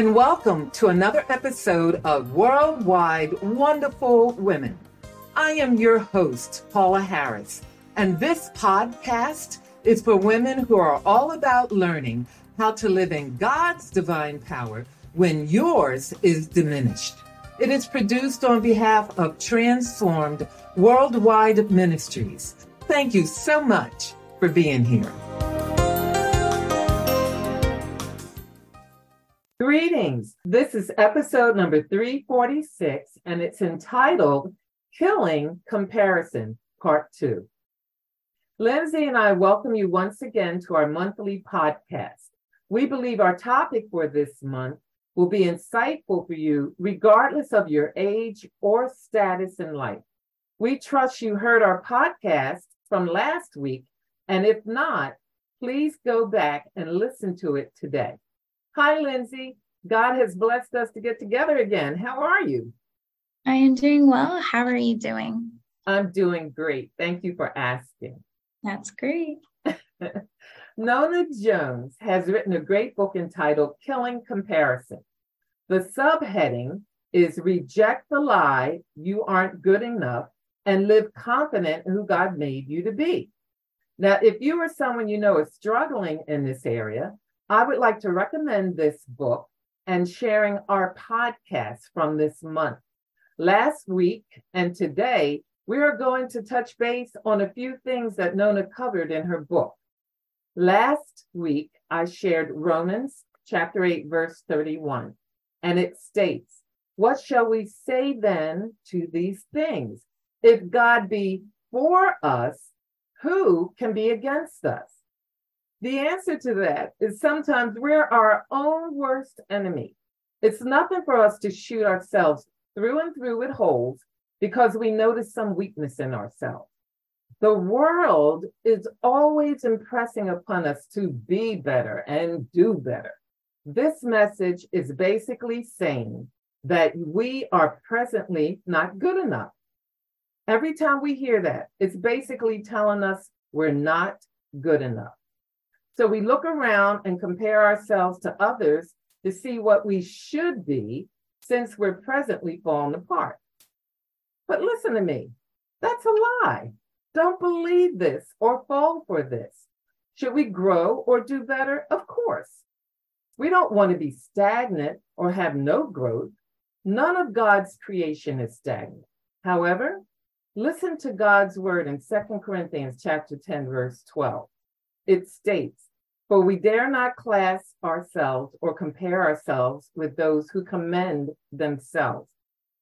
and welcome to another episode of Worldwide Wonderful Women. I am your host, Paula Harris, and this podcast is for women who are all about learning how to live in God's divine power when yours is diminished. It is produced on behalf of Transformed Worldwide Ministries. Thank you so much for being here. Greetings. This is episode number 346, and it's entitled Killing Comparison, Part 2. Lindsay and I welcome you once again to our monthly podcast. We believe our topic for this month will be insightful for you, regardless of your age or status in life. We trust you heard our podcast from last week, and if not, please go back and listen to it today. Hi, Lindsay. God has blessed us to get together again. How are you? I am doing well. How are you doing? I'm doing great. Thank you for asking. That's great. Nona Jones has written a great book entitled Killing Comparison. The subheading is Reject the Lie You Aren't Good Enough and Live Confident in Who God Made You to Be. Now, if you or someone you know is struggling in this area, I would like to recommend this book and sharing our podcast from this month. Last week and today, we are going to touch base on a few things that Nona covered in her book. Last week, I shared Romans chapter 8, verse 31, and it states, What shall we say then to these things? If God be for us, who can be against us? The answer to that is sometimes we're our own worst enemy. It's nothing for us to shoot ourselves through and through with holes because we notice some weakness in ourselves. The world is always impressing upon us to be better and do better. This message is basically saying that we are presently not good enough. Every time we hear that, it's basically telling us we're not good enough. So we look around and compare ourselves to others to see what we should be since we're presently falling apart. But listen to me, that's a lie. Don't believe this or fall for this. Should we grow or do better? Of course. We don't want to be stagnant or have no growth. None of God's creation is stagnant. However, listen to God's word in Second Corinthians chapter 10 verse 12. It states, "For we dare not class ourselves or compare ourselves with those who commend themselves,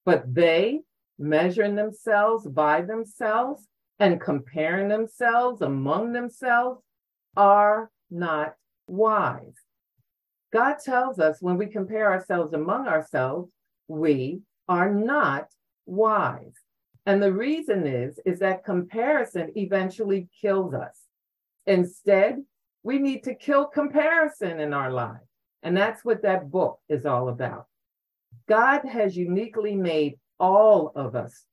but they, measuring themselves by themselves, and comparing themselves among themselves are not wise. God tells us when we compare ourselves among ourselves, we are not wise. And the reason is, is that comparison eventually kills us. Instead, we need to kill comparison in our lives. And that's what that book is all about. God has uniquely made all of us.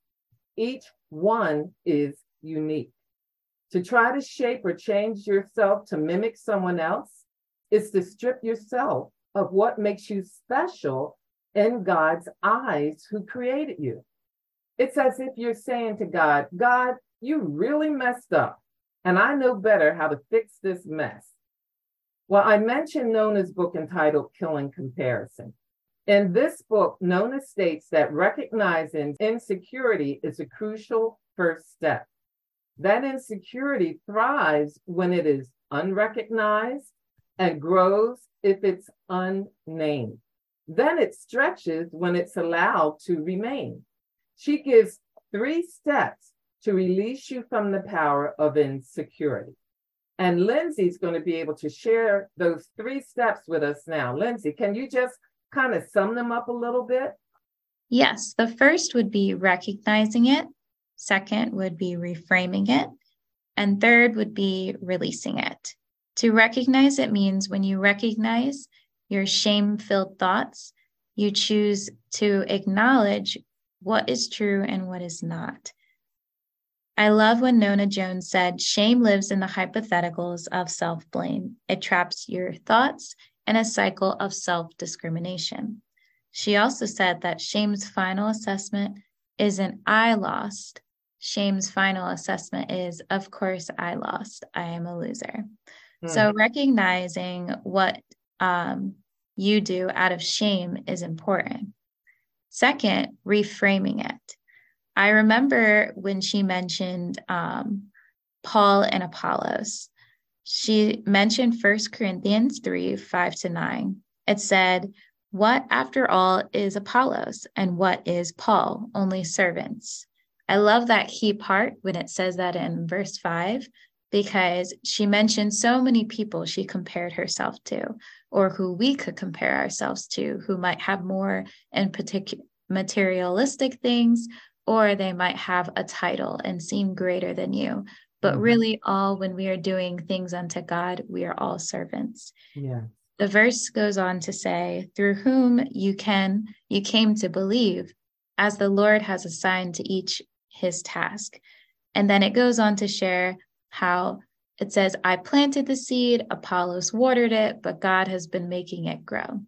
Each one is unique. To try to shape or change yourself to mimic someone else is to strip yourself of what makes you special in God's eyes who created you. It's as if you're saying to God, God, you really messed up, and I know better how to fix this mess. Well, I mentioned Nona's book entitled Killing Comparison. In this book, Nona states that recognizing insecurity is a crucial first step. That insecurity thrives when it is unrecognized and grows if it's unnamed. Then it stretches when it's allowed to remain. She gives three steps to release you from the power of insecurity. And Lindsay's going to be able to share those three steps with us now. Lindsay, can you just kind of sum them up a little bit? Yes. The first would be recognizing it, second would be reframing it, and third would be releasing it. To recognize it means when you recognize your shame filled thoughts, you choose to acknowledge what is true and what is not. I love when Nona Jones said, shame lives in the hypotheticals of self blame. It traps your thoughts, in a cycle of self discrimination. She also said that shame's final assessment isn't I lost. Shame's final assessment is, of course, I lost. I am a loser. Hmm. So recognizing what um, you do out of shame is important. Second, reframing it. I remember when she mentioned um, Paul and Apollos. She mentioned 1 Corinthians 3 5 to 9. It said, What, after all, is Apollos and what is Paul? Only servants. I love that key part when it says that in verse 5 because she mentioned so many people she compared herself to, or who we could compare ourselves to, who might have more in particular materialistic things, or they might have a title and seem greater than you. But mm-hmm. really, all when we are doing things unto God, we are all servants. Yeah. The verse goes on to say, through whom you can, you came to believe, as the Lord has assigned to each his task. And then it goes on to share how it says, I planted the seed, Apollos watered it, but God has been making it grow.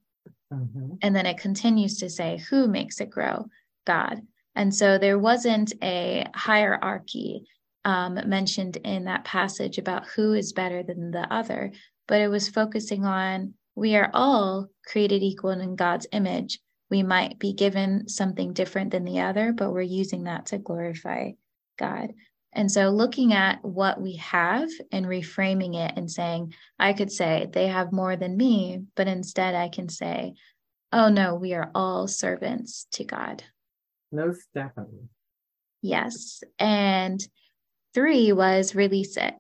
Mm-hmm. And then it continues to say, Who makes it grow? God. And so there wasn't a hierarchy um, mentioned in that passage about who is better than the other, but it was focusing on we are all created equal in God's image. We might be given something different than the other, but we're using that to glorify God. And so looking at what we have and reframing it and saying, I could say they have more than me, but instead I can say, oh no, we are all servants to God. Most definitely. Yes. And three was release it.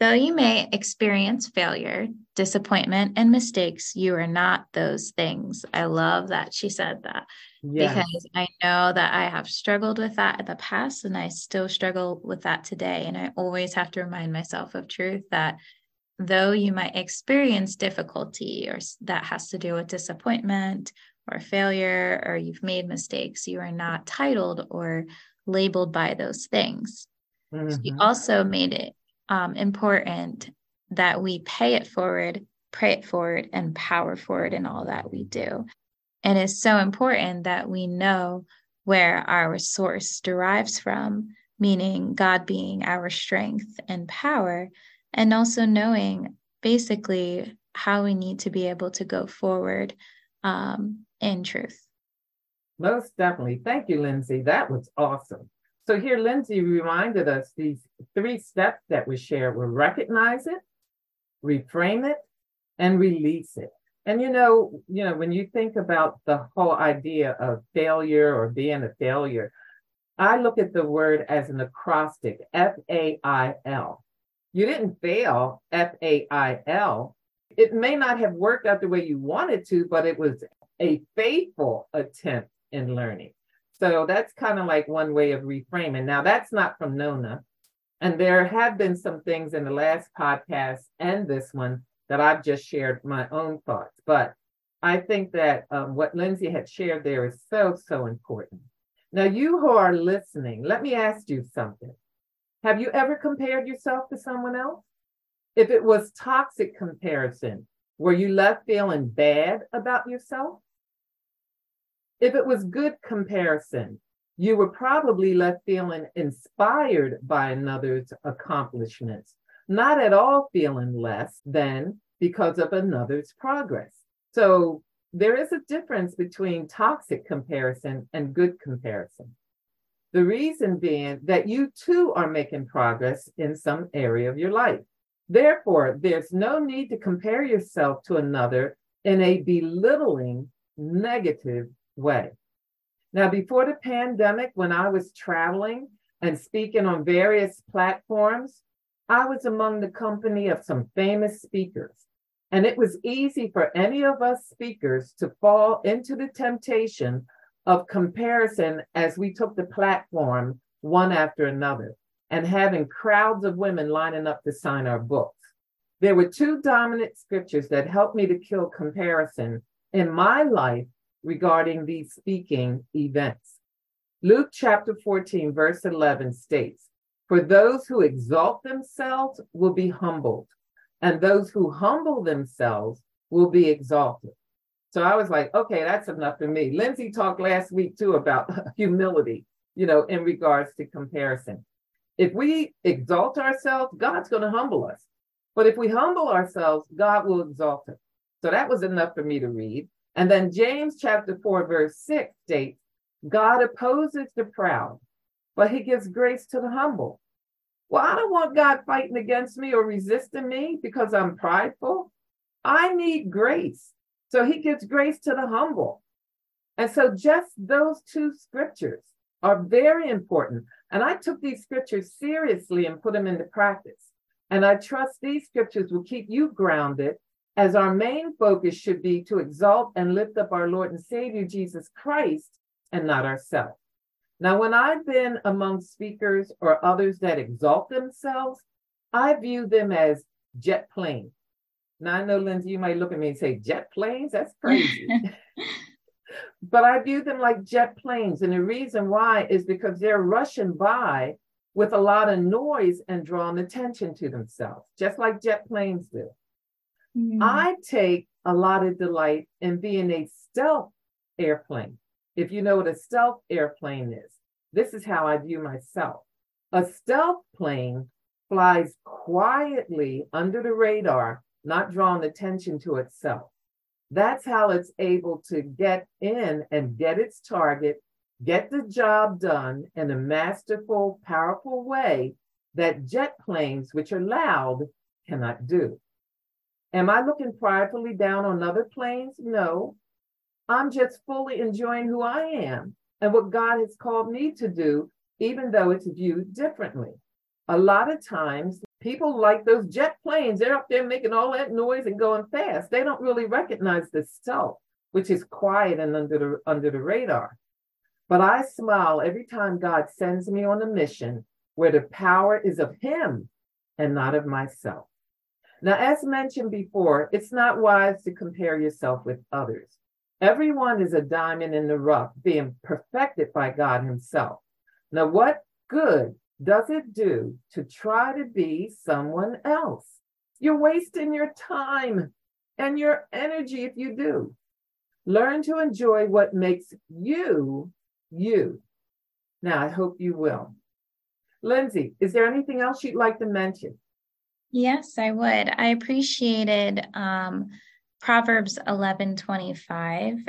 Though you may experience failure, disappointment, and mistakes, you are not those things. I love that she said that yes. because I know that I have struggled with that in the past and I still struggle with that today. And I always have to remind myself of truth that though you might experience difficulty or that has to do with disappointment or failure or you've made mistakes, you are not titled or labeled by those things. Mm-hmm. She also made it um, important that we pay it forward, pray it forward, and power forward in all that we do. And it's so important that we know where our source derives from, meaning God being our strength and power, and also knowing basically how we need to be able to go forward um, in truth. Most definitely. Thank you, Lindsay. That was awesome. So here, Lindsay reminded us these three steps that we shared were recognize it, reframe it, and release it. And you know, you know, when you think about the whole idea of failure or being a failure, I look at the word as an acrostic, F-A-I-L. You didn't fail, F-A-I-L. It may not have worked out the way you wanted to, but it was a faithful attempt in learning. So that's kind of like one way of reframing. Now, that's not from Nona. And there have been some things in the last podcast and this one that I've just shared my own thoughts. But I think that um, what Lindsay had shared there is so, so important. Now, you who are listening, let me ask you something. Have you ever compared yourself to someone else? If it was toxic comparison, were you left feeling bad about yourself? If it was good comparison, you were probably left feeling inspired by another's accomplishments not at all feeling less than because of another's progress. So there is a difference between toxic comparison and good comparison. The reason being that you too are making progress in some area of your life. Therefore, there's no need to compare yourself to another in a belittling, negative way. Now, before the pandemic, when I was traveling and speaking on various platforms, I was among the company of some famous speakers, and it was easy for any of us speakers to fall into the temptation of comparison as we took the platform one after another and having crowds of women lining up to sign our books. There were two dominant scriptures that helped me to kill comparison in my life regarding these speaking events. Luke chapter 14, verse 11 states, for those who exalt themselves will be humbled, and those who humble themselves will be exalted. So I was like, okay, that's enough for me. Lindsay talked last week too about humility, you know, in regards to comparison. If we exalt ourselves, God's going to humble us. But if we humble ourselves, God will exalt us. So that was enough for me to read. And then James chapter 4, verse 6 states, God opposes the proud, but he gives grace to the humble. Well, I don't want God fighting against me or resisting me because I'm prideful. I need grace. So he gives grace to the humble. And so just those two scriptures are very important. And I took these scriptures seriously and put them into practice. And I trust these scriptures will keep you grounded as our main focus should be to exalt and lift up our Lord and Savior Jesus Christ and not ourselves. Now, when I've been among speakers or others that exalt themselves, I view them as jet planes. Now, I know, Lindsay, you might look at me and say, jet planes? That's crazy. but I view them like jet planes. And the reason why is because they're rushing by with a lot of noise and drawing attention to themselves, just like jet planes do. Mm-hmm. I take a lot of delight in being a stealth airplane. If you know what a stealth airplane is, this is how I view myself. A stealth plane flies quietly under the radar, not drawing attention to itself. That's how it's able to get in and get its target, get the job done in a masterful, powerful way that jet planes, which are loud, cannot do. Am I looking pridefully down on other planes? No. I'm just fully enjoying who I am and what God has called me to do, even though it's viewed differently. A lot of times, people like those jet planes, they're up there making all that noise and going fast. They don't really recognize the stealth, which is quiet and under the, under the radar. But I smile every time God sends me on a mission where the power is of Him and not of myself. Now, as mentioned before, it's not wise to compare yourself with others. Everyone is a diamond in the rough, being perfected by God Himself. Now, what good does it do to try to be someone else? You're wasting your time and your energy if you do. Learn to enjoy what makes you you. Now, I hope you will. Lindsay, is there anything else you'd like to mention? Yes, I would. I appreciated um, Proverbs 11:25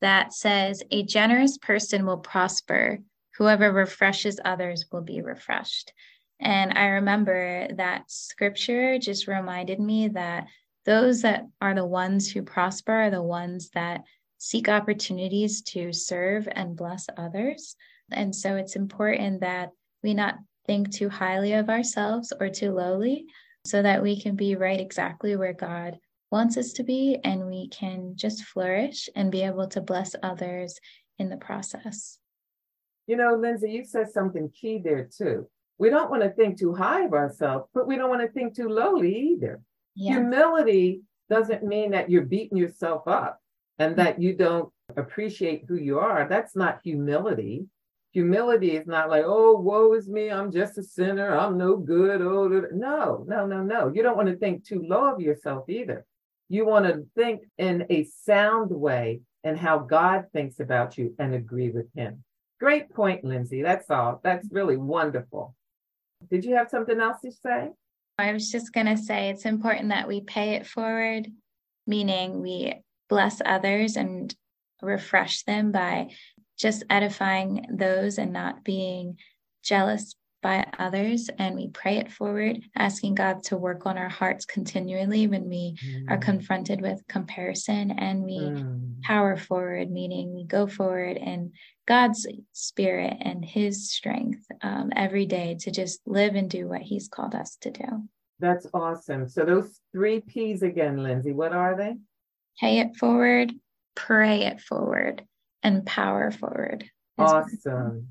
that says, "A generous person will prosper. Whoever refreshes others will be refreshed." And I remember that scripture just reminded me that those that are the ones who prosper are the ones that seek opportunities to serve and bless others. And so it's important that we not think too highly of ourselves or too lowly, so that we can be right exactly where God wants us to be and we can just flourish and be able to bless others in the process. You know, Lindsay, you said something key there too. We don't want to think too high of ourselves, but we don't want to think too lowly either. Yeah. Humility doesn't mean that you're beating yourself up and that you don't appreciate who you are. That's not humility. Humility is not like, oh, woe is me, I'm just a sinner, I'm no good. Oh, no, no, no, no. You don't want to think too low of yourself either. You want to think in a sound way and how God thinks about you and agree with Him. Great point, Lindsay. That's all. That's really wonderful. Did you have something else to say? I was just going to say it's important that we pay it forward, meaning we bless others and refresh them by just edifying those and not being jealous by others. And we pray it forward, asking God to work on our hearts continually when we mm. are confronted with comparison. And we mm. power forward, meaning we go forward in God's spirit and his strength um, every day to just live and do what he's called us to do. That's awesome. So, those three P's again, Lindsay, what are they? Pay it forward, pray it forward and power forward. Awesome.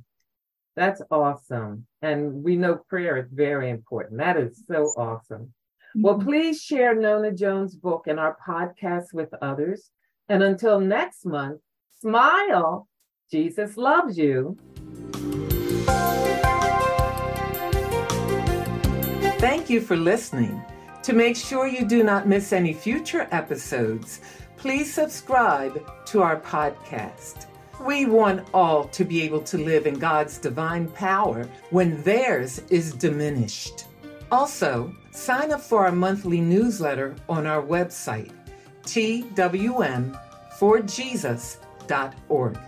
That's awesome. And we know prayer is very important. That is so awesome. Mm-hmm. Well, please share Nona Jones' book and our podcast with others. And until next month, smile. Jesus loves you. Thank you for listening. To make sure you do not miss any future episodes, please subscribe to our podcast. We want all to be able to live in God's divine power when theirs is diminished. Also, sign up for our monthly newsletter on our website, twm4jesus.org.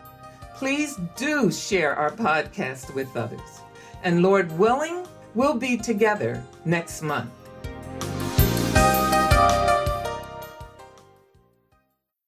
Please do share our podcast with others. And Lord willing, we'll be together next month.